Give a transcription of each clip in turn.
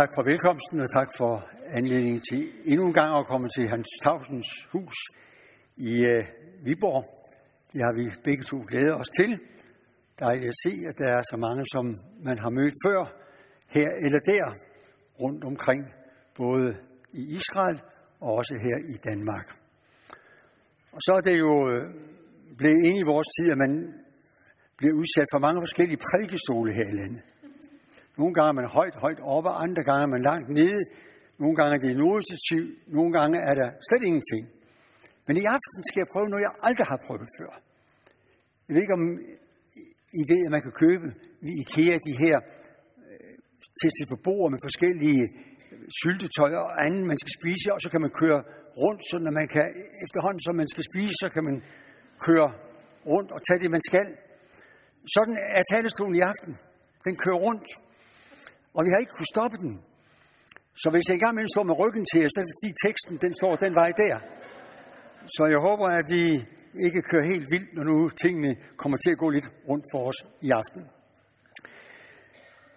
Tak for velkomsten, og tak for anledningen til endnu en gang at komme til Hans Tausens hus i øh, Viborg. Det har vi begge to glædet os til. Dejligt at se, at der er så mange, som man har mødt før, her eller der, rundt omkring, både i Israel og også her i Danmark. Og så er det jo øh, blevet ind i vores tid, at man bliver udsat for mange forskellige prædikestole her i landet. Nogle gange er man højt, højt oppe, andre gange er man langt nede. Nogle gange er det initiativ, nogle gange er der slet ingenting. Men i aften skal jeg prøve noget, jeg aldrig har prøvet før. Jeg ved ikke, om I ved, at man kan købe i IKEA de her øh, testet på bord med forskellige syltetøj og andet, man skal spise, og så kan man køre rundt, så når man kan, efterhånden som man skal spise, så kan man køre rundt og tage det, man skal. Sådan er talestolen i aften. Den kører rundt, og vi har ikke kunnet stoppe den. Så hvis jeg engang står med ryggen til jer, så er det fordi teksten den står den vej der. Så jeg håber, at vi ikke kører helt vildt, når nu tingene kommer til at gå lidt rundt for os i aften.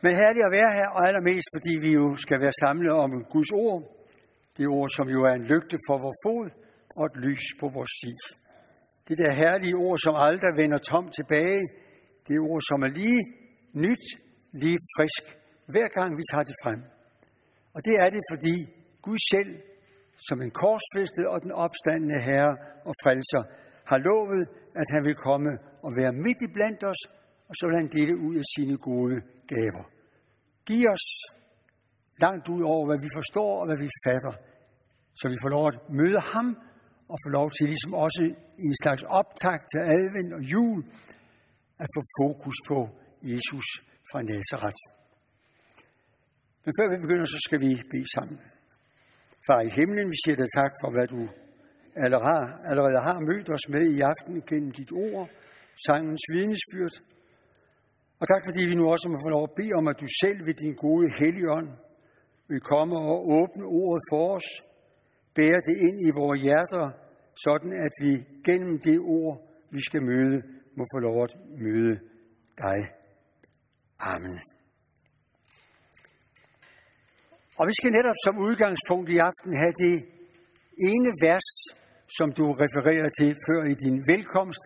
Men herligt at være her, og allermest fordi vi jo skal være samlet om Guds ord. Det ord, som jo er en lygte for vores fod og et lys på vores sti. Det der herlige ord, som aldrig vender tom tilbage. Det ord, som er lige nyt, lige frisk hver gang vi tager det frem. Og det er det, fordi Gud selv, som en korsfæstet og den opstandende Herre og frelser, har lovet, at han vil komme og være midt i blandt os, og så vil han dele ud af sine gode gaver. Giv os langt ud over, hvad vi forstår og hvad vi fatter, så vi får lov at møde ham og få lov til, ligesom også i en slags optag til advent og jul, at få fokus på Jesus fra Nazareth. Men før vi begynder, så skal vi bede sammen. Far i himlen, vi siger dig tak for, hvad du allerede har mødt os med i aften gennem dit ord, sangens vidnesbyrd. Og tak fordi vi nu også må få lov at bede om, at du selv ved din gode helligånd vil komme og åbne ordet for os, bære det ind i vores hjerter, sådan at vi gennem det ord, vi skal møde, må få lov at møde dig. Amen. Og vi skal netop som udgangspunkt i aften have det ene vers, som du refererer til før i din velkomst,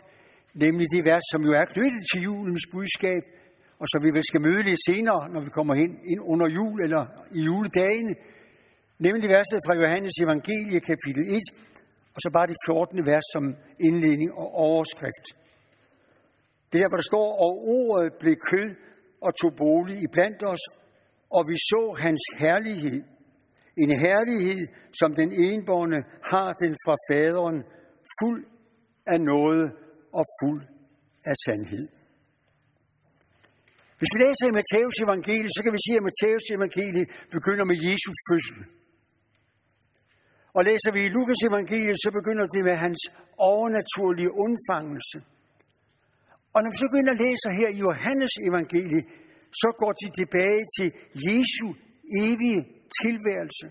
nemlig det vers, som jo er knyttet til julens budskab, og så vi skal møde lidt senere, når vi kommer hen ind under jul eller i juledagene, nemlig verset fra Johannes evangelie, kapitel 1, og så bare det 14. vers som indledning og overskrift. Det der, hvor der står, og ordet blev kød og tog bolig i blandt os, og vi så hans herlighed. En herlighed, som den enborne har den fra faderen, fuld af noget og fuld af sandhed. Hvis vi læser i Matteus evangelie, så kan vi sige, at Matteus evangelie begynder med Jesu fødsel. Og læser vi i Lukas evangelie, så begynder det med hans overnaturlige undfangelse. Og når vi så begynder at læse her i Johannes evangelie, så går de tilbage til Jesu evige tilværelse.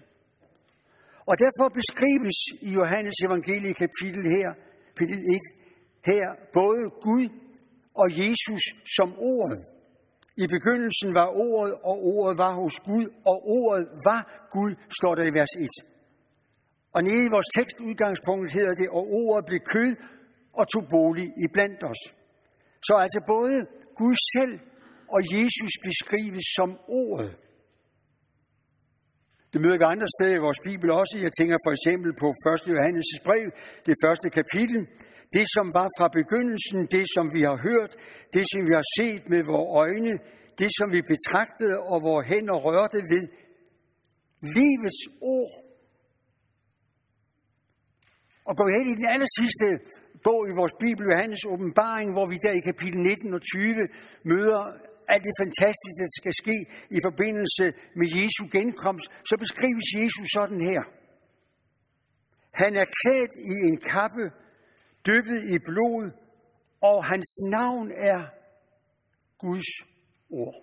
Og derfor beskrives i Johannes evangelie kapitel her, kapitel 1, her både Gud og Jesus som ordet. I begyndelsen var ordet, og ordet var hos Gud, og ordet var Gud, står der i vers 1. Og nede i vores tekstudgangspunkt hedder det, og ordet blev kød og tog bolig i blandt os. Så altså både Gud selv og Jesus beskrives som ordet. Det møder vi andre steder i vores Bibel også. Jeg tænker for eksempel på 1. Johannes' brev, det første kapitel. Det, som var fra begyndelsen, det, som vi har hørt, det, som vi har set med vores øjne, det, som vi betragtede og vores hænder rørte ved. Livets ord. Og går vi hen i den aller sidste bog i vores Bibel, Johannes åbenbaring, hvor vi der i kapitel 19 og 20 møder alt det fantastiske, der skal ske i forbindelse med Jesu genkomst, så beskrives Jesus sådan her. Han er klædt i en kappe, dyppet i blod, og hans navn er Guds ord.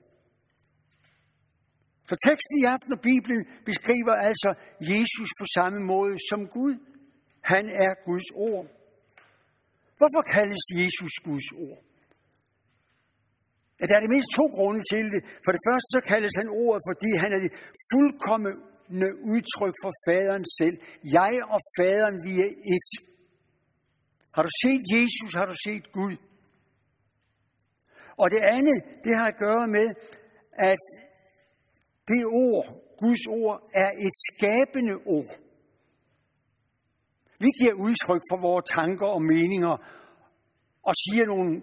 Så teksten i aften og Bibelen beskriver altså Jesus på samme måde som Gud. Han er Guds ord. Hvorfor kaldes Jesus Guds ord? At der er det mindst to grunde til det. For det første så kaldes han ordet, fordi han er det fuldkommende udtryk for faderen selv. Jeg og faderen, vi er et. Har du set Jesus, har du set Gud. Og det andet, det har at gøre med, at det ord, Guds ord, er et skabende ord. Vi giver udtryk for vores tanker og meninger og siger nogle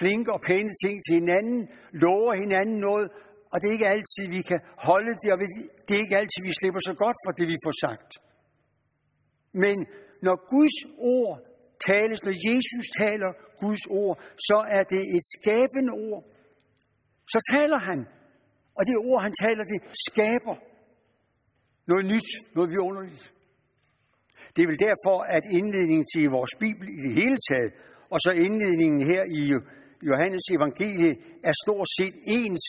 flinke og pæne ting til hinanden, lover hinanden noget, og det er ikke altid, vi kan holde det, og det er ikke altid, vi slipper så godt for det, vi får sagt. Men når Guds ord tales, når Jesus taler Guds ord, så er det et skabende ord. Så taler han, og det ord, han taler, det skaber noget nyt, noget vidunderligt. Det er vel derfor, at indledningen til vores Bibel i det hele taget, og så indledningen her i Johannes evangelie, er stort set ens.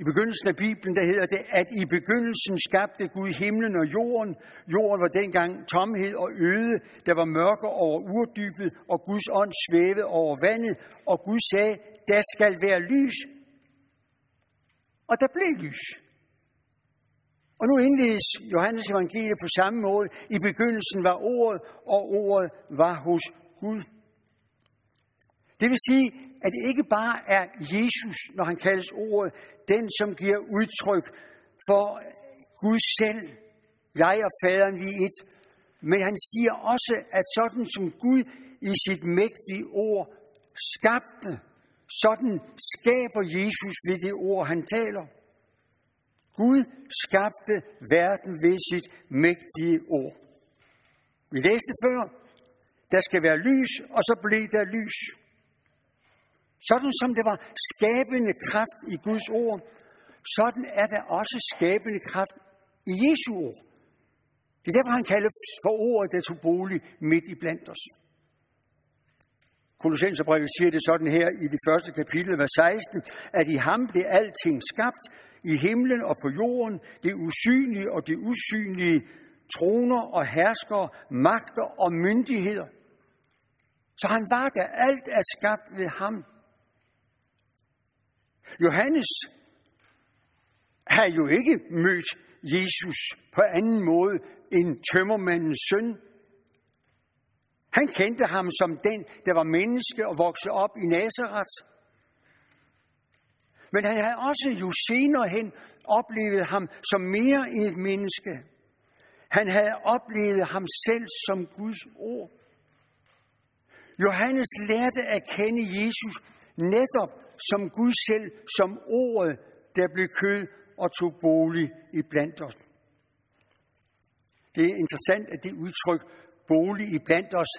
I begyndelsen af Bibelen, der hedder det, at i begyndelsen skabte Gud himlen og jorden. Jorden var dengang tomhed og øde. Der var mørke over urdybet, og Guds ånd svævede over vandet. Og Gud sagde, der skal være lys. Og der blev lys. Og nu indledes Johannes evangelie på samme måde. I begyndelsen var ordet, og ordet var hos Gud. Det vil sige, at det ikke bare er Jesus, når han kaldes ordet, den som giver udtryk for Gud selv. Jeg og faderen, vi er et. Men han siger også, at sådan som Gud i sit mægtige ord skabte, sådan skaber Jesus ved det ord, han taler. Gud skabte verden ved sit mægtige ord. Vi læste før, der skal være lys, og så blev der lys. Sådan som det var skabende kraft i Guds ord, sådan er der også skabende kraft i Jesu ord. Det er derfor, han kalder for ordet, der tog bolig midt i blandt os. Kolossenserbrevet siger det sådan her i det første kapitel, vers 16, at i ham blev alting skabt, i himlen og på jorden, det usynlige og det usynlige, troner og herskere, magter og myndigheder. Så han var der, alt er skabt ved ham. Johannes havde jo ikke mødt Jesus på anden måde end tømmermandens søn. Han kendte ham som den, der var menneske og voksede op i Nazareth. Men han havde også jo senere hen oplevet ham som mere end et menneske. Han havde oplevet ham selv som Guds ord. Johannes lærte at kende Jesus netop som Gud selv, som ordet, der blev kød og tog bolig i blandt os. Det er interessant, at det udtryk, bolig i blandt os,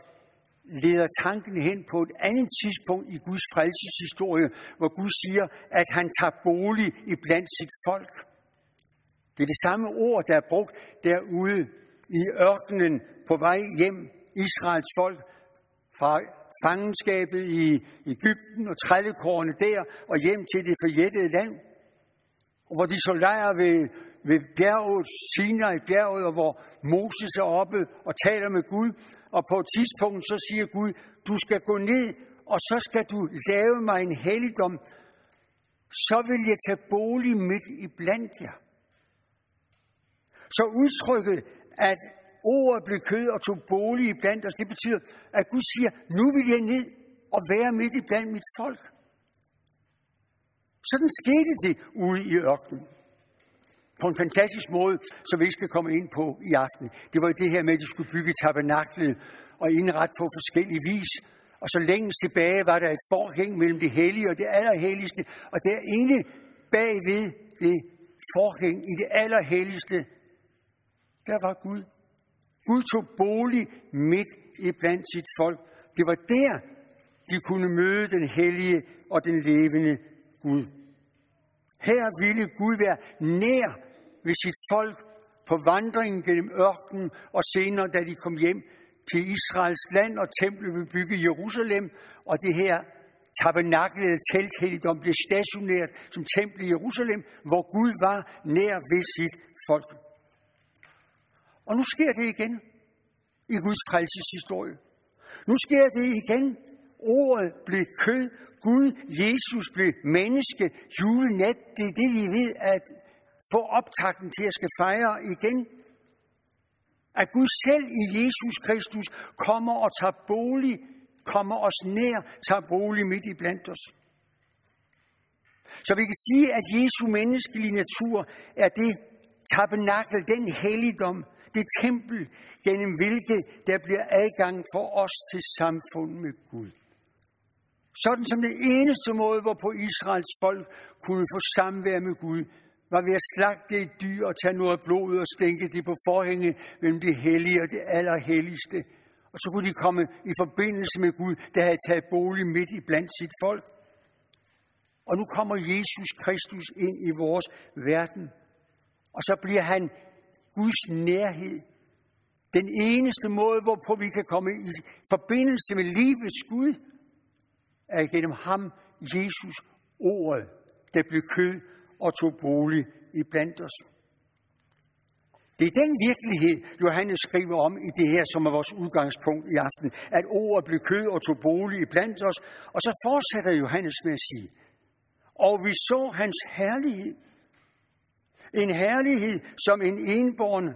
leder tanken hen på et andet tidspunkt i Guds frelseshistorie, hvor Gud siger, at han tager bolig i blandt sit folk. Det er det samme ord, der er brugt derude i ørkenen på vej hjem, Israels folk, fra fangenskabet i Ægypten og trællekårene der, og hjem til det forjættede land, og hvor de så leger ved, ved bjerget, Sinai bjerget, og hvor Moses er oppe og taler med Gud, og på et tidspunkt så siger Gud, du skal gå ned, og så skal du lave mig en helligdom, så vil jeg tage bolig midt i blandt jer. Så udtrykket, at ordet blev kød og tog bolig i blandt os, det betyder, at Gud siger, nu vil jeg ned og være midt i blandt mit folk. Sådan skete det ude i ørkenen. På en fantastisk måde, som vi ikke skal komme ind på i aften. Det var det her med, at de skulle bygge tabernaklet og indrette på forskellige vis. Og så længst tilbage var der et forhæng mellem det hellige og det allerhelligste. Og der inde bagved det forhæng i det allerhelligste, der var Gud. Gud tog bolig midt i blandt sit folk. Det var der, de kunne møde den hellige og den levende Gud. Her ville Gud være nær ved sit folk på vandringen gennem ørkenen, og senere, da de kom hjem til Israels land, og templet blev bygget i Jerusalem, og det her tabernaklede telthelligdom blev stationeret som tempel i Jerusalem, hvor Gud var nær ved sit folk. Og nu sker det igen i Guds frelseshistorie. Nu sker det igen Ordet blev kød. Gud, Jesus blev menneske. Julenat, det er det, vi ved at få optakten til at skal fejre igen. At Gud selv i Jesus Kristus kommer og tager bolig, kommer os nær, tager bolig midt i blandt os. Så vi kan sige, at Jesu menneskelige natur er det tabernakel, den helligdom, det tempel, gennem hvilket der bliver adgang for os til samfund med Gud. Sådan som det eneste måde, hvorpå Israels folk kunne få samvær med Gud, var ved at slagte et dyr og tage noget blod og stænke det på forhænget mellem det hellige og det allerhelligste. Og så kunne de komme i forbindelse med Gud, der havde taget bolig midt i blandt sit folk. Og nu kommer Jesus Kristus ind i vores verden. Og så bliver han Guds nærhed. Den eneste måde, hvorpå vi kan komme i forbindelse med livets Gud, er gennem ham, Jesus, ordet, der blev kød og tog bolig i blandt os. Det er den virkelighed, Johannes skriver om i det her, som er vores udgangspunkt i aften, at ordet blev kød og tog bolig i blandt os. Og så fortsætter Johannes med at sige, og vi så hans herlighed. En herlighed, som en enborn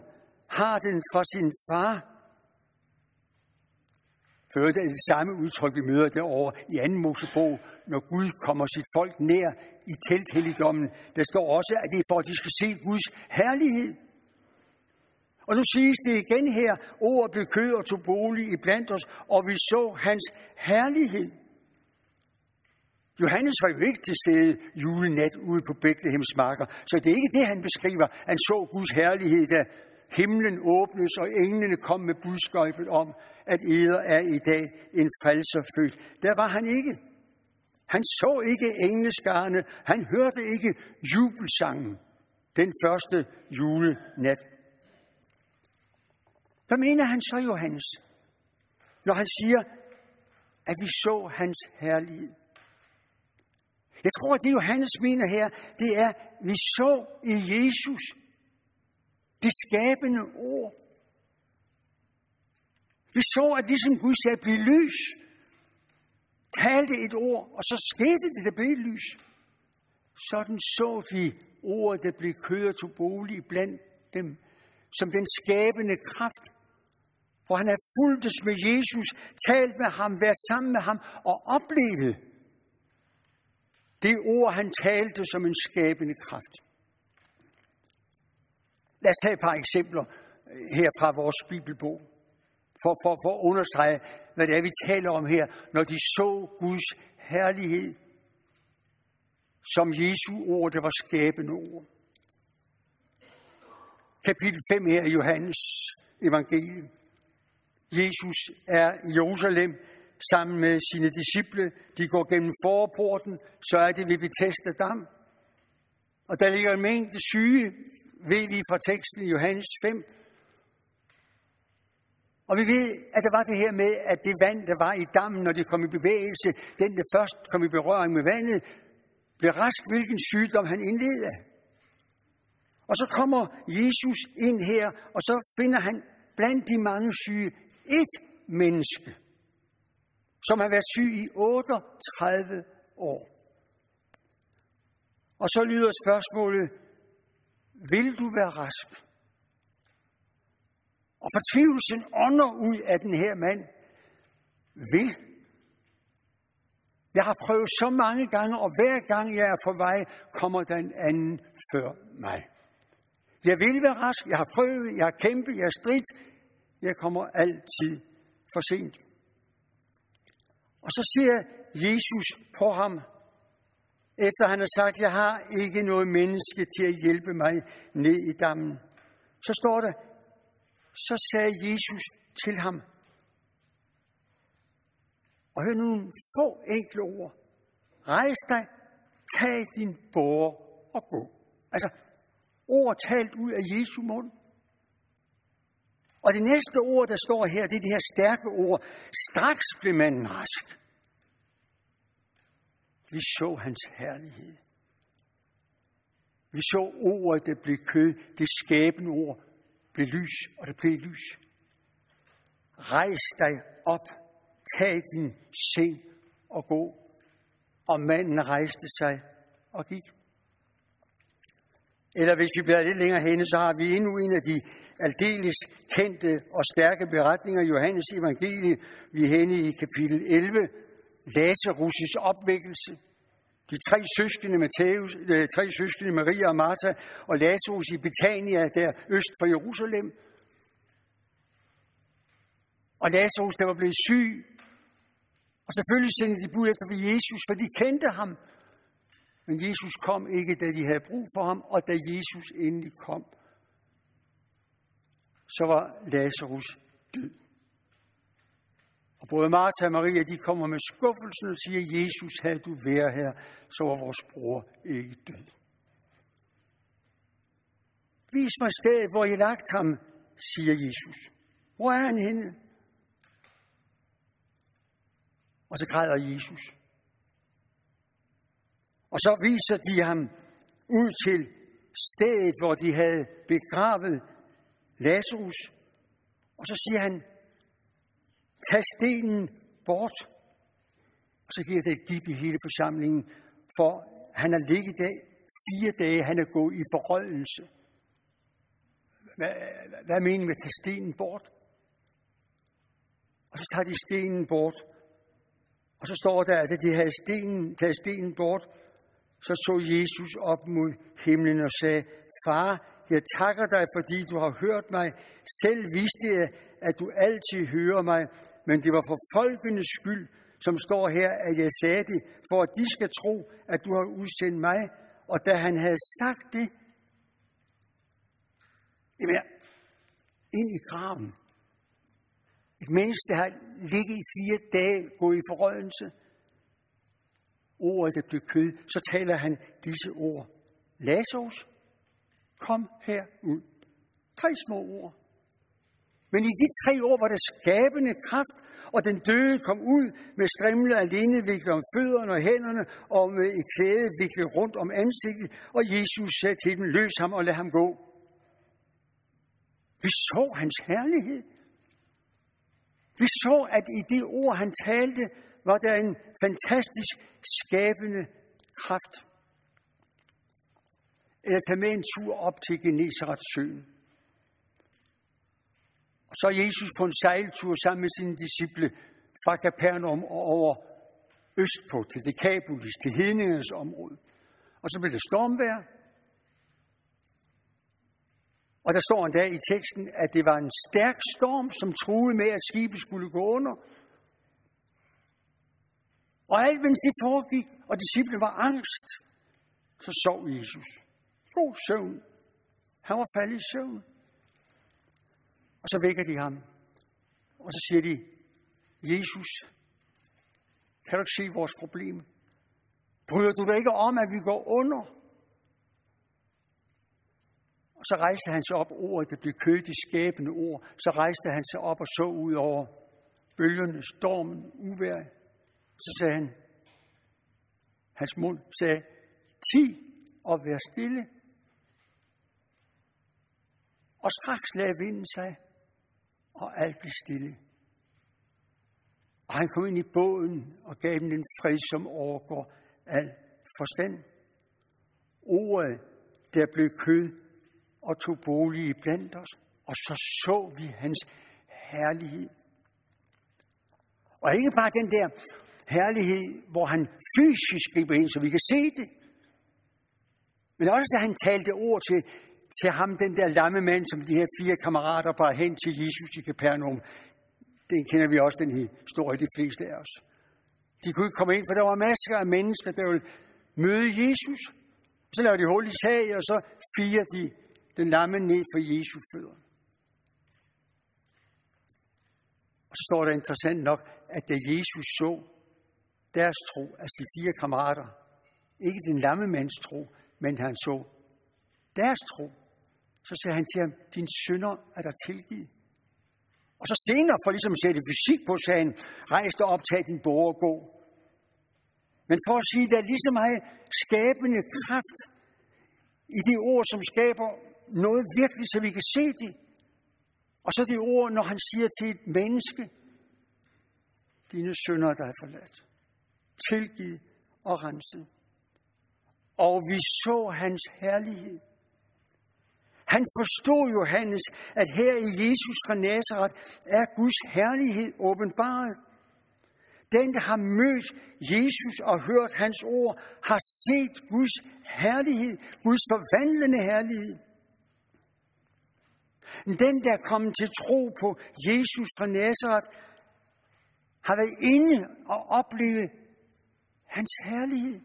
har den fra sin far. For det er det samme udtryk, vi møder derovre i anden Mosebog, når Gud kommer sit folk nær i telthelligdommen. Der står også, at det er for, at de skal se Guds herlighed. Og nu siges det igen her, ordet blev kød og tog bolig i blandt os, og vi så hans herlighed. Johannes var jo ikke til stede julenat ude på Bethlehems marker, så det er ikke det, han beskriver. Han så Guds herlighed, da himlen åbnes, og englene kom med budskabet om, at eder er i dag en frelser født. Der var han ikke. Han så ikke engleskarne, han hørte ikke jubelsangen den første julenat. Hvad mener han så, Johannes, når han siger, at vi så hans herlighed? Jeg tror, at det Johannes mener her, det er, at vi så i Jesus det skabende ord. Vi så, at ligesom Gud sagde, bliv lys, talte et ord, og så skete det, der blev lys. Sådan så vi ordet, der blev kørt til bolig blandt dem, som den skabende kraft, hvor han er fuldtes med Jesus, talt med ham, været sammen med ham og oplevet det ord, han talte som en skabende kraft. Lad os tage et par eksempler øh, her fra vores bibelbog, for, for, for at understrege, hvad det er, vi taler om her, når de så Guds herlighed, som Jesu ord, det var skabende ord. Kapitel 5 her i Johannes evangelium. Jesus er i Jerusalem sammen med sine disciple. De går gennem forporten, så er det ved Bethesda Dam. Og der ligger en mængde syge, ved vi fra teksten i Johannes 5. Og vi ved, at der var det her med, at det vand, der var i dammen, når de kom i bevægelse, den, der først kom i berøring med vandet, blev rask, hvilken sygdom han indledte. Og så kommer Jesus ind her, og så finder han blandt de mange syge et menneske, som har været syg i 38 år. Og så lyder spørgsmålet, vil du være rask? Og fortvivlelsen ånder ud af den her mand. Vil. Jeg har prøvet så mange gange, og hver gang jeg er på vej, kommer den anden før mig. Jeg vil være rask, jeg har prøvet, jeg har kæmpet, jeg har stridt. Jeg kommer altid for sent. Og så ser Jesus på ham, efter han har sagt, jeg har ikke noget menneske til at hjælpe mig ned i dammen. Så står der, så sagde Jesus til ham, og hør nogle få enkle ord. Rejs dig, tag din bor og gå. Altså, ord talt ud af Jesu mund. Og det næste ord, der står her, det er det her stærke ord. Straks blev manden rask. Vi så hans herlighed. Vi så ordet, der blev kød, det skabende ord, blev lys, og det blev lys. Rejs dig op, tag din seng og gå. Og manden rejste sig og gik. Eller hvis vi bliver lidt længere henne, så har vi endnu en af de aldeles kendte og stærke beretninger i Johannes evangelie. Vi er henne i kapitel 11, Lazarus' opvækkelse. De tre søskende, Matthæus, de øh, tre søskende Maria og Martha og Lazarus i Betania, der øst for Jerusalem. Og Lazarus, der var blevet syg. Og selvfølgelig sendte de bud efter for Jesus, for de kendte ham. Men Jesus kom ikke, da de havde brug for ham, og da Jesus endelig kom, så var Lazarus død. Og både Martha og Maria, de kommer med skuffelsen og siger, Jesus, havde du været her, så var vores bror ikke død. Vis mig stedet, hvor I lagt ham, siger Jesus. Hvor er han henne? Og så græder Jesus. Og så viser de ham ud til stedet, hvor de havde begravet Lazarus. Og så siger han, tag stenen bort. Og så giver det et gib i hele forsamlingen, for han har ligget der fire dage, han er gået i forrødelse. Hvad, hvad mener med at tage stenen bort? Og så tager de stenen bort. Og så står der, at de havde stenen, taget stenen bort, så så Jesus op mod himlen og sagde, Far, jeg takker dig, fordi du har hørt mig. Selv vidste jeg, at du altid hører mig, men det var for folkenes skyld, som står her, at jeg sagde det, for at de skal tro, at du har udsendt mig. Og da han havde sagt det, jamen, ind i graven. Et menneske, der har ligget i fire dage, gået i forrødelse. Ordet, der blev kød, så taler han disse ord. Lazarus, kom her ud. Tre små ord. Men i de tre år var der skabende kraft, og den døde kom ud med strimler alene viklet om fødderne og hænderne, og med et klæde viklet rundt om ansigtet, og Jesus sagde til dem, løs ham og lad ham gå. Vi så hans herlighed. Vi så, at i det ord, han talte, var der en fantastisk skabende kraft. Eller tage med en tur op til Genesarets søen. Og så er Jesus på en sejltur sammen med sine disciple fra Capernaum og over østpå til Dekapolis, til hedningernes område. Og så blev det stormvejr. Og der står endda i teksten, at det var en stærk storm, som truede med, at skibet skulle gå under. Og alt mens det foregik, og disciplene var angst, så sov Jesus. God søvn. Han var faldet i søvn. Og så vækker de ham. Og så siger de, Jesus, kan du ikke se vores problem? Bryder du dig ikke om, at vi går under? Og så rejste han sig op, ordet, det blev kødt i skabende ord, så rejste han sig op og så ud over bølgerne, stormen, uvær. Så sagde han, hans mund sagde, ti og vær stille. Og straks lagde vinden sig, og alt blev stille. Og han kom ind i båden og gav dem den fred, som overgår al forstand. Ordet, der blev kød og tog bolig i blandt os, og så så vi hans herlighed. Og ikke bare den der herlighed, hvor han fysisk griber ind, så vi kan se det, men også da han talte ord til til ham, den der lamme mand, som de her fire kammerater bar hen til Jesus i Capernaum. Den kender vi også, den historie, de fleste af os. De kunne ikke komme ind, for der var masser af mennesker, der ville møde Jesus. Så lavede de hul i sag, og så firer de den lamme ned for Jesu fødder. Og så står der interessant nok, at da Jesus så deres tro, altså de fire kammerater, ikke den lamme mands tro, men han så deres tro, så sagde han til ham, din synder er der tilgivet. Og så senere, for ligesom at sætte fysik på, sagde han, rejs dig op, tag din bog og gå. Men for at sige, der er lige så meget skabende kraft i de ord, som skaber noget virkelig, så vi kan se det. Og så det ord, når han siger til et menneske, dine synder er dig forladt. tilgivet og renset. Og vi så hans herlighed. Han forstod Johannes, at her i Jesus fra Nazareth er Guds herlighed åbenbaret. Den, der har mødt Jesus og hørt hans ord, har set Guds herlighed, Guds forvandlende herlighed. Den, der er kommet til tro på Jesus fra Nazareth, har været inde og oplevet hans herlighed.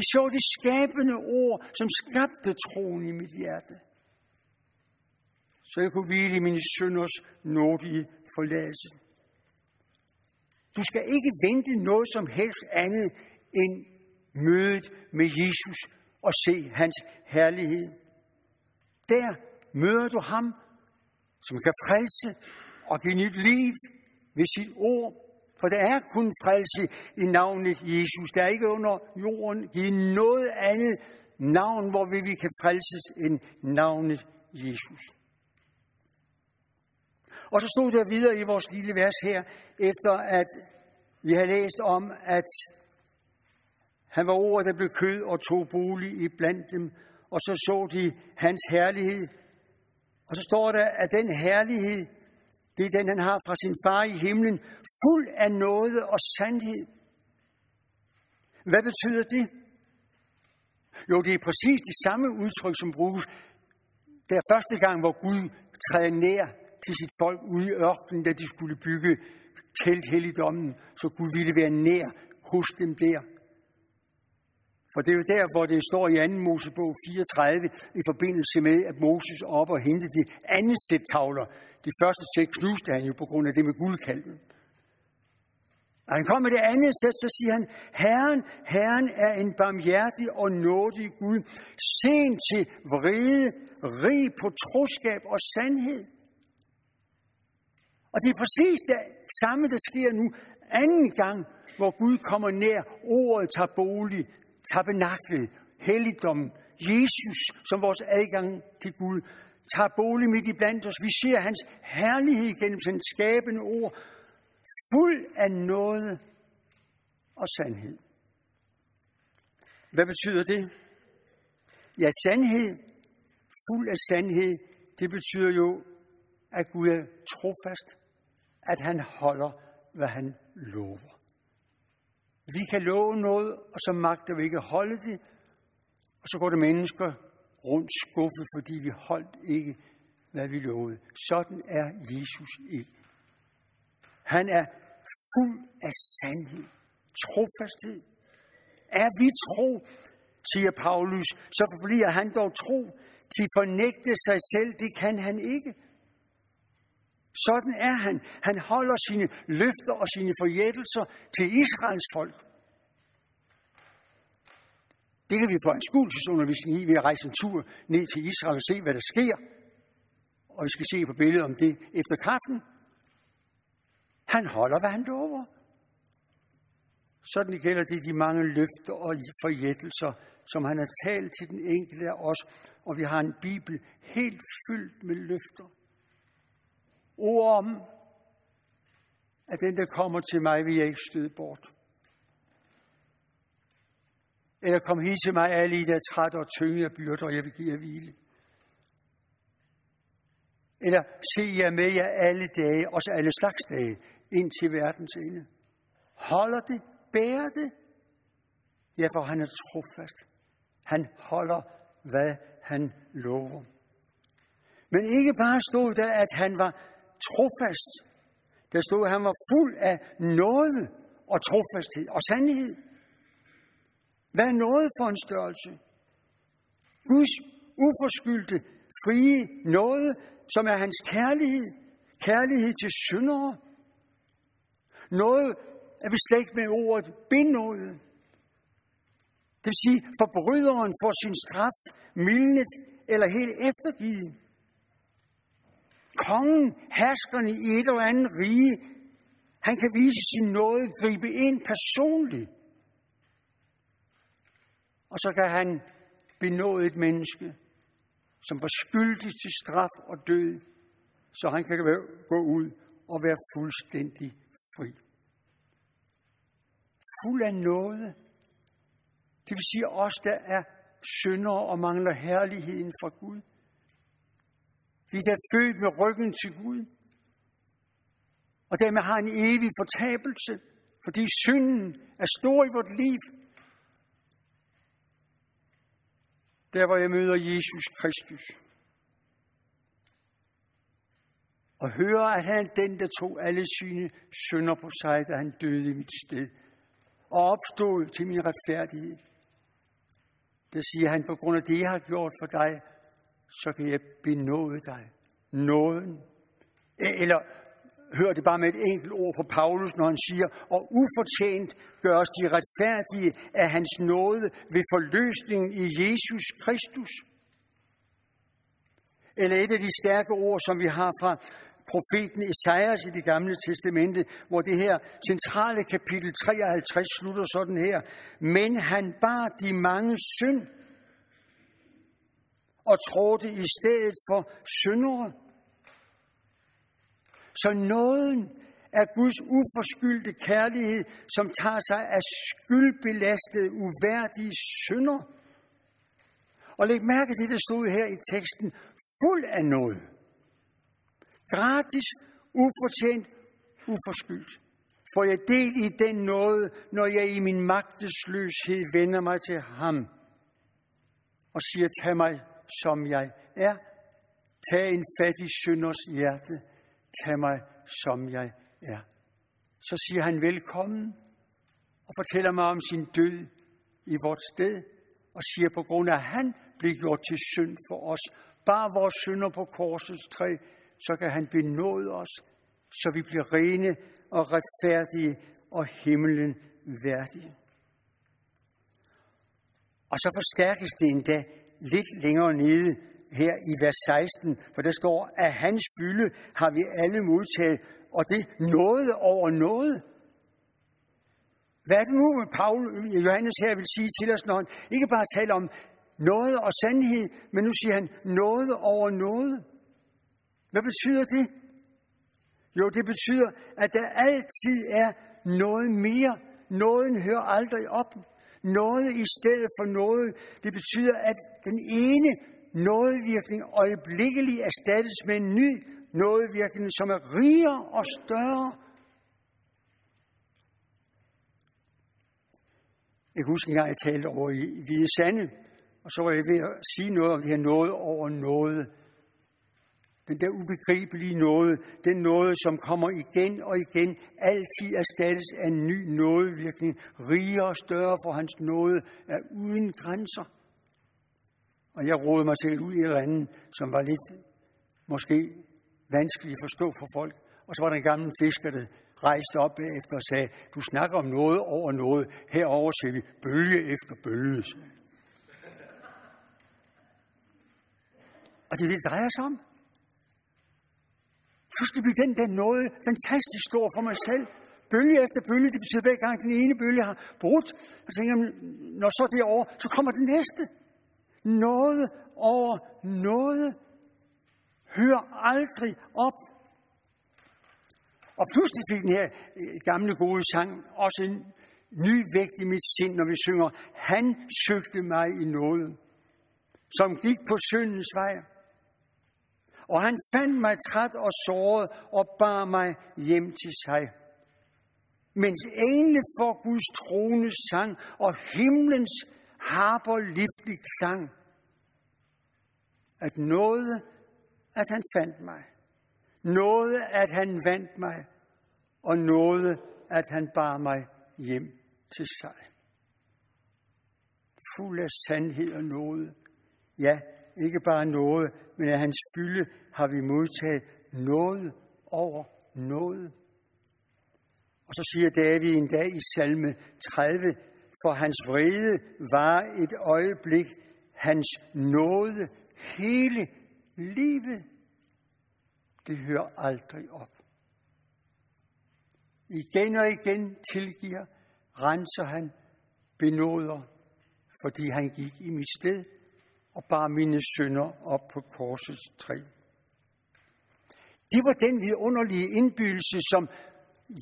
I så det skabende ord, som skabte troen i mit hjerte. Så jeg kunne hvile i mine sønders nådige forladelse. Du skal ikke vente noget som helst andet end mødet med Jesus og se hans herlighed. Der møder du ham, som kan frelse og give nyt liv ved sit ord. For der er kun frelse i navnet Jesus. Der er ikke under jorden givet noget andet navn, hvor vi kan frelses end navnet Jesus. Og så stod der videre i vores lille vers her, efter at vi har læst om, at han var ordet, der blev kød og tog bolig i blandt dem, og så så de hans herlighed. Og så står der, at den herlighed, det er den, han har fra sin far i himlen, fuld af noget og sandhed. Hvad betyder det? Jo, det er præcis det samme udtryk, som bruges der første gang, hvor Gud træder nær til sit folk ude i ørkenen, da de skulle bygge telthelligdommen, så Gud ville være nær hos dem der. For det er jo der, hvor det står i 2. Mosebog 34, i forbindelse med, at Moses op og hentede de andet sæt tavler. De første sæt knuste han jo på grund af det med guldkalven. Og han kom med det andet sæt, så siger han, Herren, Herren er en barmhjertig og nådig Gud, sen til vrede, rig på troskab og sandhed. Og det er præcis det samme, der sker nu anden gang, hvor Gud kommer nær, ordet tager bolig, tabernaklet, helligdommen, Jesus som vores adgang til Gud, tager bolig midt i blandt os. Vi ser hans herlighed gennem sin skabende ord, fuld af noget og sandhed. Hvad betyder det? Ja, sandhed, fuld af sandhed, det betyder jo, at Gud er trofast, at han holder, hvad han lover. Vi kan love noget, og så magter vi ikke holde det, og så går det mennesker rundt skuffet, fordi vi holdt ikke, hvad vi lovede. Sådan er Jesus ikke. Han er fuld af sandhed, trofasthed. Er vi tro, siger Paulus, så forbliver han dog tro. Til fornægte sig selv, det kan han ikke. Sådan er han. Han holder sine løfter og sine forjættelser til Israels folk. Det kan vi få anskuelsesundervisning i ved at rejse en tur ned til Israel og se, hvad der sker. Og vi skal se på billedet om det efter kaffen. Han holder, hvad han lover. Sådan gælder det de mange løfter og forjættelser, som han har talt til den enkelte af os. Og vi har en bibel helt fyldt med løfter. Ord om, at den, der kommer til mig, vil jeg ikke støde bort. Eller kom hit til mig, alle I, der er træt og tynge af byrder, og jeg vil give jer hvile. Eller se jer med jer alle dage, også alle slags dage, ind til verdens ende. Holder det, bærer det. Ja, for han er trofast. Han holder, hvad han lover. Men ikke bare stod der, at han var trofast. Der stod, at han var fuld af noget og trofasthed og sandhed. Hvad er noget for en størrelse? Guds uforskyldte, frie noget, som er hans kærlighed. Kærlighed til syndere. Noget er beslægt med ordet benådet. Det vil sige, forbryderen får sin straf mildnet eller helt eftergivet. Kongen, herskerne i et eller andet rige, han kan vise sin nåde, gribe ind personligt. Og så kan han benåde et menneske, som var skyldig til straf og død, så han kan gå ud og være fuldstændig fri. fuld af noget. Det vil sige os, der er syndere og mangler herligheden fra Gud. Vi er født med ryggen til Gud. Og dermed har en evig fortabelse, fordi synden er stor i vort liv. Der hvor jeg møder Jesus Kristus. Og hører, at han er den, der tog alle sine synder på sig, da han døde i mit sted. Og opstod til min retfærdighed. Der siger han, på grund af det, jeg har gjort for dig, så kan jeg benåde dig. Nåden. Eller hør det bare med et enkelt ord på Paulus, når han siger, og ufortjent gør os de retfærdige af hans nåde ved forløsningen i Jesus Kristus. Eller et af de stærke ord, som vi har fra profeten Esajas i det gamle testamente, hvor det her centrale kapitel 53 slutter sådan her. Men han bar de mange synd og trådte i stedet for syndere. Så nåden er Guds uforskyldte kærlighed, som tager sig af skyldbelastede, uværdige synder. Og læg mærke til, det stod her i teksten, fuld af noget. Gratis, ufortjent, uforskyldt. Får jeg del i den noget, når jeg i min magtesløshed vender mig til ham og siger, tag mig som jeg er. Tag en fattig synders hjerte. Tag mig som jeg er. Så siger han velkommen og fortæller mig om sin død i vort sted og siger på grund af, at han blev gjort til synd for os, bare vores synder på korsets træ, så kan han benåde os, så vi bliver rene og retfærdige og himlen værdige. Og så forstærkes det endda lidt længere nede her i vers 16, for der står, at hans fylde har vi alle modtaget, og det noget over noget. Hvad er det nu, Paul, Johannes her vil sige til os, når han ikke bare taler om noget og sandhed, men nu siger han noget over noget. Hvad betyder det? Jo, det betyder, at der altid er noget mere. Nåden hører aldrig op. Noget i stedet for noget. Det betyder, at den ene nådevirkning øjeblikkeligt erstattes med en ny nådevirkning, som er rigere og større. Jeg kan huske at jeg talte over i Hvide Sande, og så var jeg ved at sige noget om det her noget over noget. Den der ubegribelige noget, den noget, som kommer igen og igen, altid erstattes af en ny nådevirkning, rigere og større, for hans nåde er uden grænser. Og jeg rodede mig selv ud i et eller andet, som var lidt måske vanskeligt at forstå for folk. Og så var der en gammel fisker, der rejste op efter og sagde, du snakker om noget over noget. Herover ser vi bølge efter bølge. Og det er det, det drejer sig om. Pludselig bliver den der noget fantastisk stor for mig selv. Bølge efter bølge, det betyder hver gang den ene bølge har brudt. Og så tænker jeg, når så det er over, så kommer den næste. Noget over noget. Hør aldrig op. Og pludselig fik den her øh, gamle gode sang også en ny vægt i mit sind, når vi synger, Han søgte mig i noget, som gik på syndens vej. Og han fandt mig træt og såret og bar mig hjem til sig. Mens engle for Guds trone sang, og himlens harper livlig sang, At noget, at han fandt mig. Noget, at han vandt mig. Og noget, at han bar mig hjem til sig. Fuld af sandhed og noget. Ja, ikke bare noget, men af hans fylde har vi modtaget noget over noget. Og så siger David en dag i salme 30, for hans vrede var et øjeblik, hans nåde hele livet. Det hører aldrig op. Igen og igen tilgiver, renser han, benåder, fordi han gik i mit sted og bar mine sønder op på korsets træ. Det var den vidunderlige indbydelse, som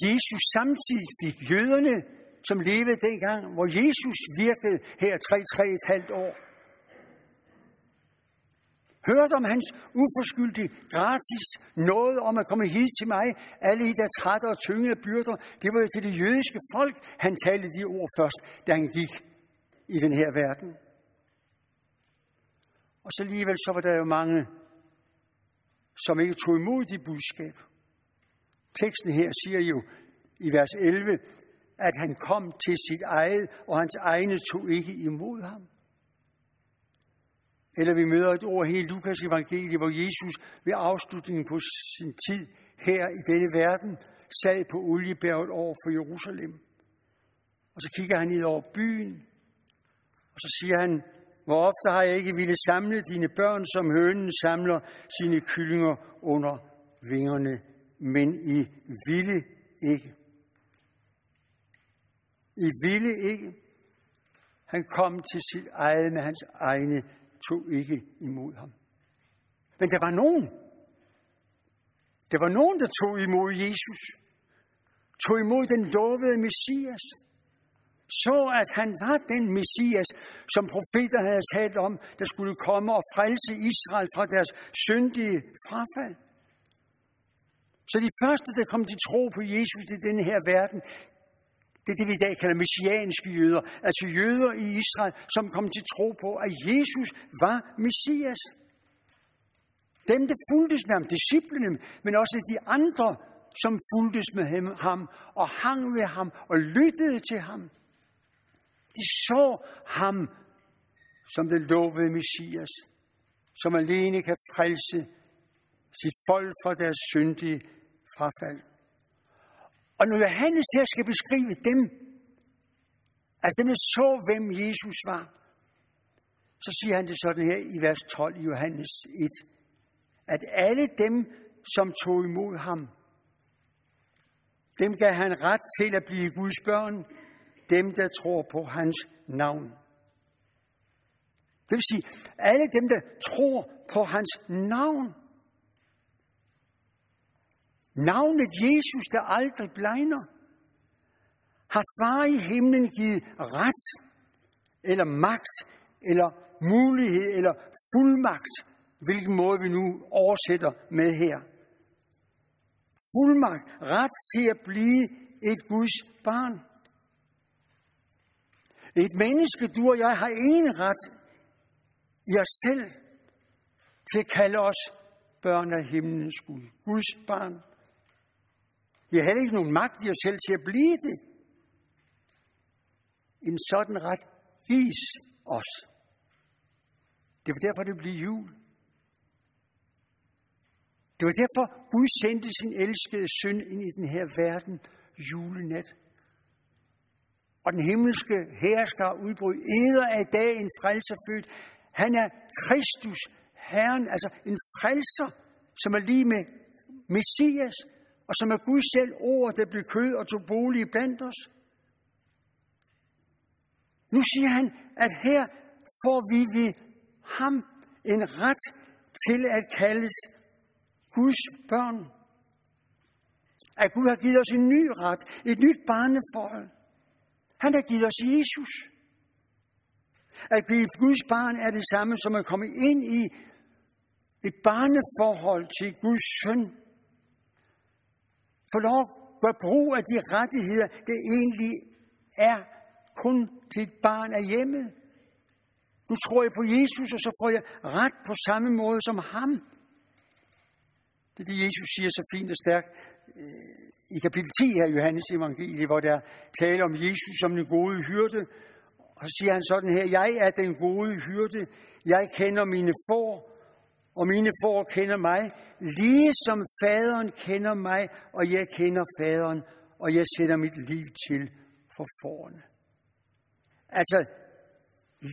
Jesus samtidig fik jøderne som levede dengang, hvor Jesus virkede her 3-3,5 år. Hørte om hans uforskyldige, gratis noget om at komme hit til mig, alle I, der trætte og tyngede byrder. Det var jo til det jødiske folk, han talte de ord først, da han gik i den her verden. Og så alligevel så var der jo mange, som ikke tog imod de budskab. Teksten her siger jo i vers 11, at han kom til sit eget, og hans egne tog ikke imod ham. Eller vi møder et ord her i Lukas evangelie, hvor Jesus ved afslutningen på sin tid her i denne verden sad på oliebjerget over for Jerusalem. Og så kigger han ned over byen, og så siger han, hvor ofte har jeg ikke ville samle dine børn, som hønen samler sine kyllinger under vingerne, men I ville ikke. I ville ikke. Han kom til sit eget men hans egne tog ikke imod ham. Men der var nogen. Der var nogen, der tog imod Jesus. Tog imod den lovede Messias. Så at han var den Messias, som profeterne havde talt om, der skulle komme og frelse Israel fra deres syndige frafald. Så de første, der kom til tro på Jesus i denne her verden, det er det, vi i dag kalder messianske jøder, altså jøder i Israel, som kom til tro på, at Jesus var Messias. Dem, der fulgtes med ham, disciplene, men også de andre, som fulgtes med ham og hang ved ham og lyttede til ham. De så ham som den lovede Messias, som alene kan frelse sit folk fra deres syndige frafald. Og når Johannes her skal beskrive dem, altså dem, der så, hvem Jesus var, så siger han det sådan her i vers 12 i Johannes 1, at alle dem, som tog imod ham, dem gav han ret til at blive Guds børn, dem, der tror på hans navn. Det vil sige, alle dem, der tror på hans navn, Navnet Jesus, der aldrig blegner, har far i himlen givet ret, eller magt, eller mulighed, eller fuldmagt, hvilken måde vi nu oversætter med her. Fuldmagt, ret til at blive et Guds barn. Et menneske, du og jeg, har en ret i os selv til at kalde os børn af himlens Gud. Guds barn. Vi har heller ikke nogen magt i os selv til at blive det. En sådan ret gives os. Det var derfor, det blev jul. Det var derfor, Gud sendte sin elskede søn ind i den her verden julenat. Og den himmelske hersker udbrød, eder af dag en frelser født. Han er Kristus, Herren, altså en frelser, som er lige med Messias, og som er Gud selv ord, der blev kød og tog bolig blandt os. Nu siger han, at her får vi ved ham en ret til at kaldes Guds børn. At Gud har givet os en ny ret, et nyt barneforhold. Han har givet os Jesus. At blive Guds barn er det samme som at komme ind i et barneforhold til Guds søn få lov at gøre brug af de rettigheder, det egentlig er kun til et barn af hjemmet. Nu tror jeg på Jesus, og så får jeg ret på samme måde som ham. Det er det, Jesus siger så fint og stærkt øh, i kapitel 10 her i Johannes evangelie, hvor der taler om Jesus som den gode hyrde. Og så siger han sådan her, jeg er den gode hyrde, jeg kender mine får, og mine får kender mig, lige som faderen kender mig, og jeg kender faderen, og jeg sætter mit liv til for forne. Altså,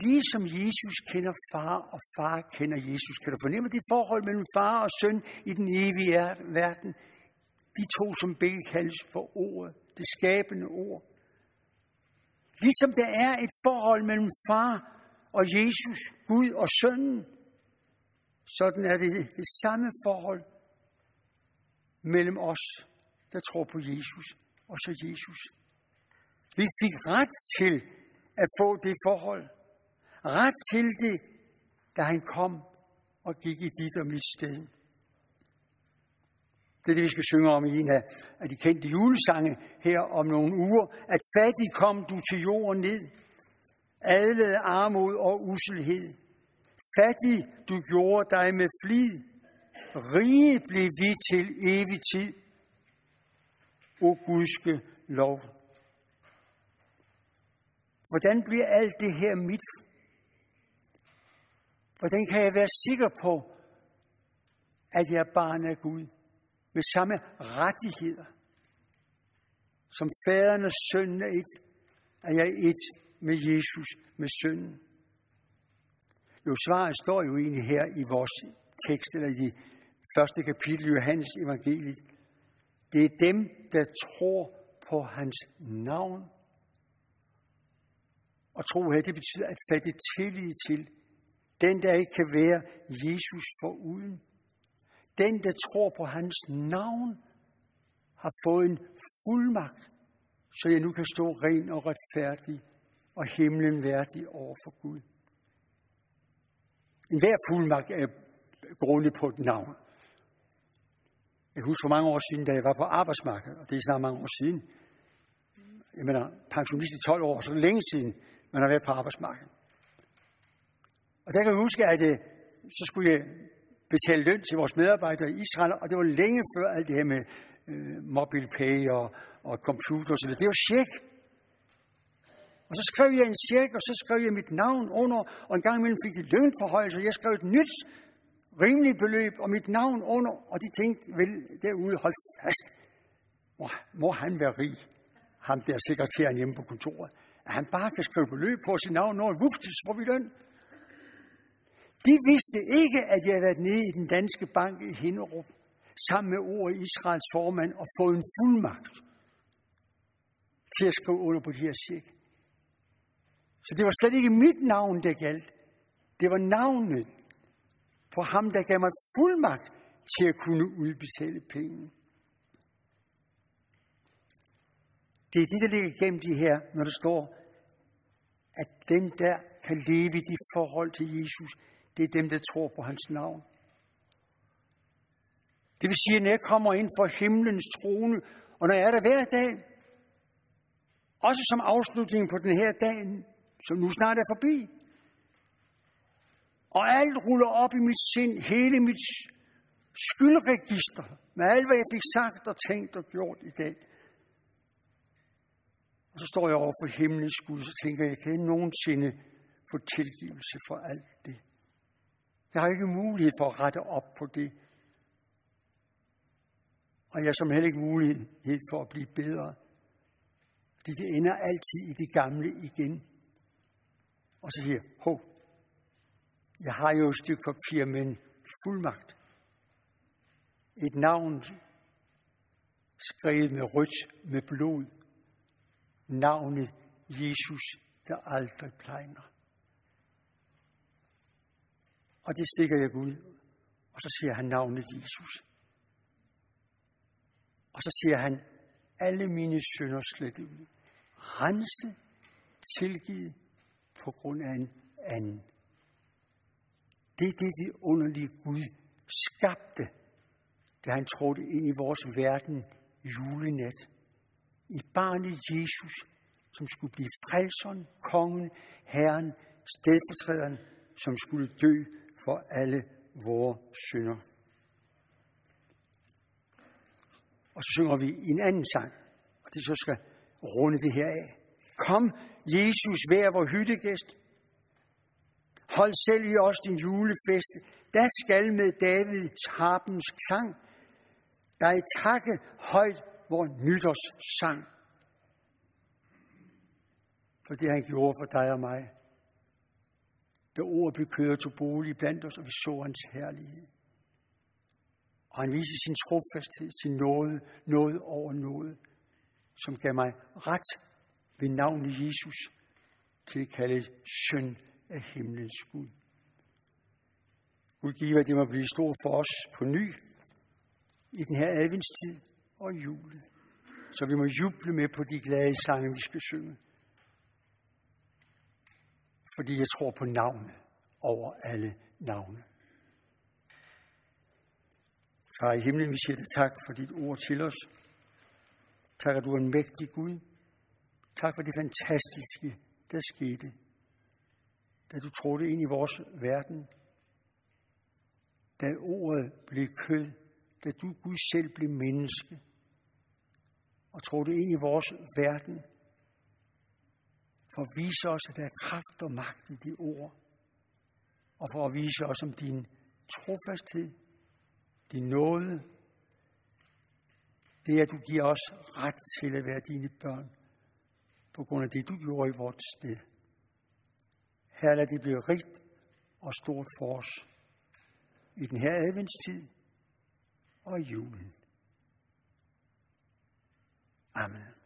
ligesom Jesus kender far, og far kender Jesus, kan du fornemme det forhold mellem far og søn i den evige verden? De to, som begge kaldes for ordet, det skabende ord. Ligesom der er et forhold mellem far og Jesus, Gud og sønnen, sådan er det det samme forhold mellem os, der tror på Jesus, og så Jesus. Vi fik ret til at få det forhold. Ret til det, da han kom og gik i dit og mit sted. Det er det, vi skal synge om i en af, af de kendte julesange her om nogle uger. At fattig kom du til jorden ned, adlede armod og uselhed. Fattig du gjorde dig med flid, rige blev vi til evig tid. O Gudske lov. Hvordan bliver alt det her mit? Hvordan kan jeg være sikker på, at jeg er barn af Gud? med samme rettigheder. Som faderen og sønnen er et, at jeg et med Jesus, med sønnen. Jo, svaret står jo egentlig her i vores tekst, eller i første kapitel i Johannes evangeliet. Det er dem, der tror på hans navn. Og tro her, det betyder at fatte tillid til den, der ikke kan være Jesus foruden. Den, der tror på hans navn, har fået en fuldmagt, så jeg nu kan stå ren og retfærdig og himlen værdig over for Gud. En hver fuldmagt er grundet på et navn. Jeg husker for mange år siden, da jeg var på arbejdsmarkedet, og det er snart mange år siden. Jeg mener, pensionist i 12 år, så længe siden, man har været på arbejdsmarkedet. Og der kan jeg huske, at øh, så skulle jeg betale løn til vores medarbejdere i Israel, og det var længe før alt det her med øh, mobile pay og, og computer osv. Det var check. Og så skrev jeg en check, og så skrev jeg mit navn under, og en gang imellem fik de lønforhøjelse, og jeg skrev et nyt rimeligt beløb og mit navn under, og de tænkte vel derude, hold fast, må, må han være rig, ham der sekretæren hjemme på kontoret, at han bare kan skrive beløb på sit navn, når vups, får vi løn. De vidste ikke, at jeg havde været nede i den danske bank i Hinderup, sammen med ordet Israels formand, og fået en fuldmagt til at skrive under på de her check. Så det var slet ikke mit navn, der galt. Det var navnet på ham, der gav mig fuldmagt til at kunne udbetale penge. Det er det, der ligger gennem de her, når der står, at dem, der kan leve i de forhold til Jesus, det er dem, der tror på hans navn. Det vil sige, at når jeg kommer ind for himlens trone, og når jeg er der hver dag, også som afslutning på den her dag, som nu snart er forbi, og alt ruller op i mit sind, hele mit skyldregister, med alt, hvad jeg fik sagt og tænkt og gjort i dag. Og så står jeg over for himlens Gud, så tænker jeg, kan jeg nogensinde få tilgivelse for alt det? Jeg har ikke mulighed for at rette op på det. Og jeg har som heller ikke mulighed for at blive bedre. Fordi det ender altid i det gamle igen. Og så siger jeg, hov, jeg har jo et stykke papir med en fuldmagt. Et navn skrevet med rødt med blod. Navnet Jesus, der aldrig plejner. Og det stikker jeg Gud. Og så siger han navnet Jesus. Og så siger han, alle mine sønder slettet ud. Rense, tilgivet på grund af en anden. Det er det det underlige Gud skabte, da han trådte ind i vores verden julenat. I barnet Jesus, som skulle blive frelseren, kongen, herren, stedfortræderen, som skulle dø for alle vores synder. Og så synger vi en anden sang, og det så skal runde det her af. Kom, Jesus, vær vor hyttegæst. Hold selv i os din julefest. Der skal med Davids harpens klang dig takke højt vor nytårssang. For det han gjorde for dig og mig da ordet blev kørt til bolig blandt os, og vi så hans herlighed. Og han viste sin trofasthed, sin nåde, noget over noget, som gav mig ret ved navnet Jesus til at kalde søn af himlens Gud. Gud giver, at det må blive stort for os på ny i den her adventstid og julet. så vi må juble med på de glade sange, vi skal synge. Fordi jeg tror på navnet over alle navne. Far i himlen, vi siger dig tak for dit ord til os. Tak, at du er en mægtig Gud. Tak for det fantastiske, der skete, da du trådte ind i vores verden. Da ordet blev kød, da du Gud selv blev menneske og trådte ind i vores verden, for at vise os, at der er kraft og magt i de ord, og for at vise os om din trofasthed, din nåde, det at du giver os ret til at være dine børn, på grund af det, du gjorde i vort sted. Her lad det blive rigt og stort for os i den her adventstid og i julen. Amen.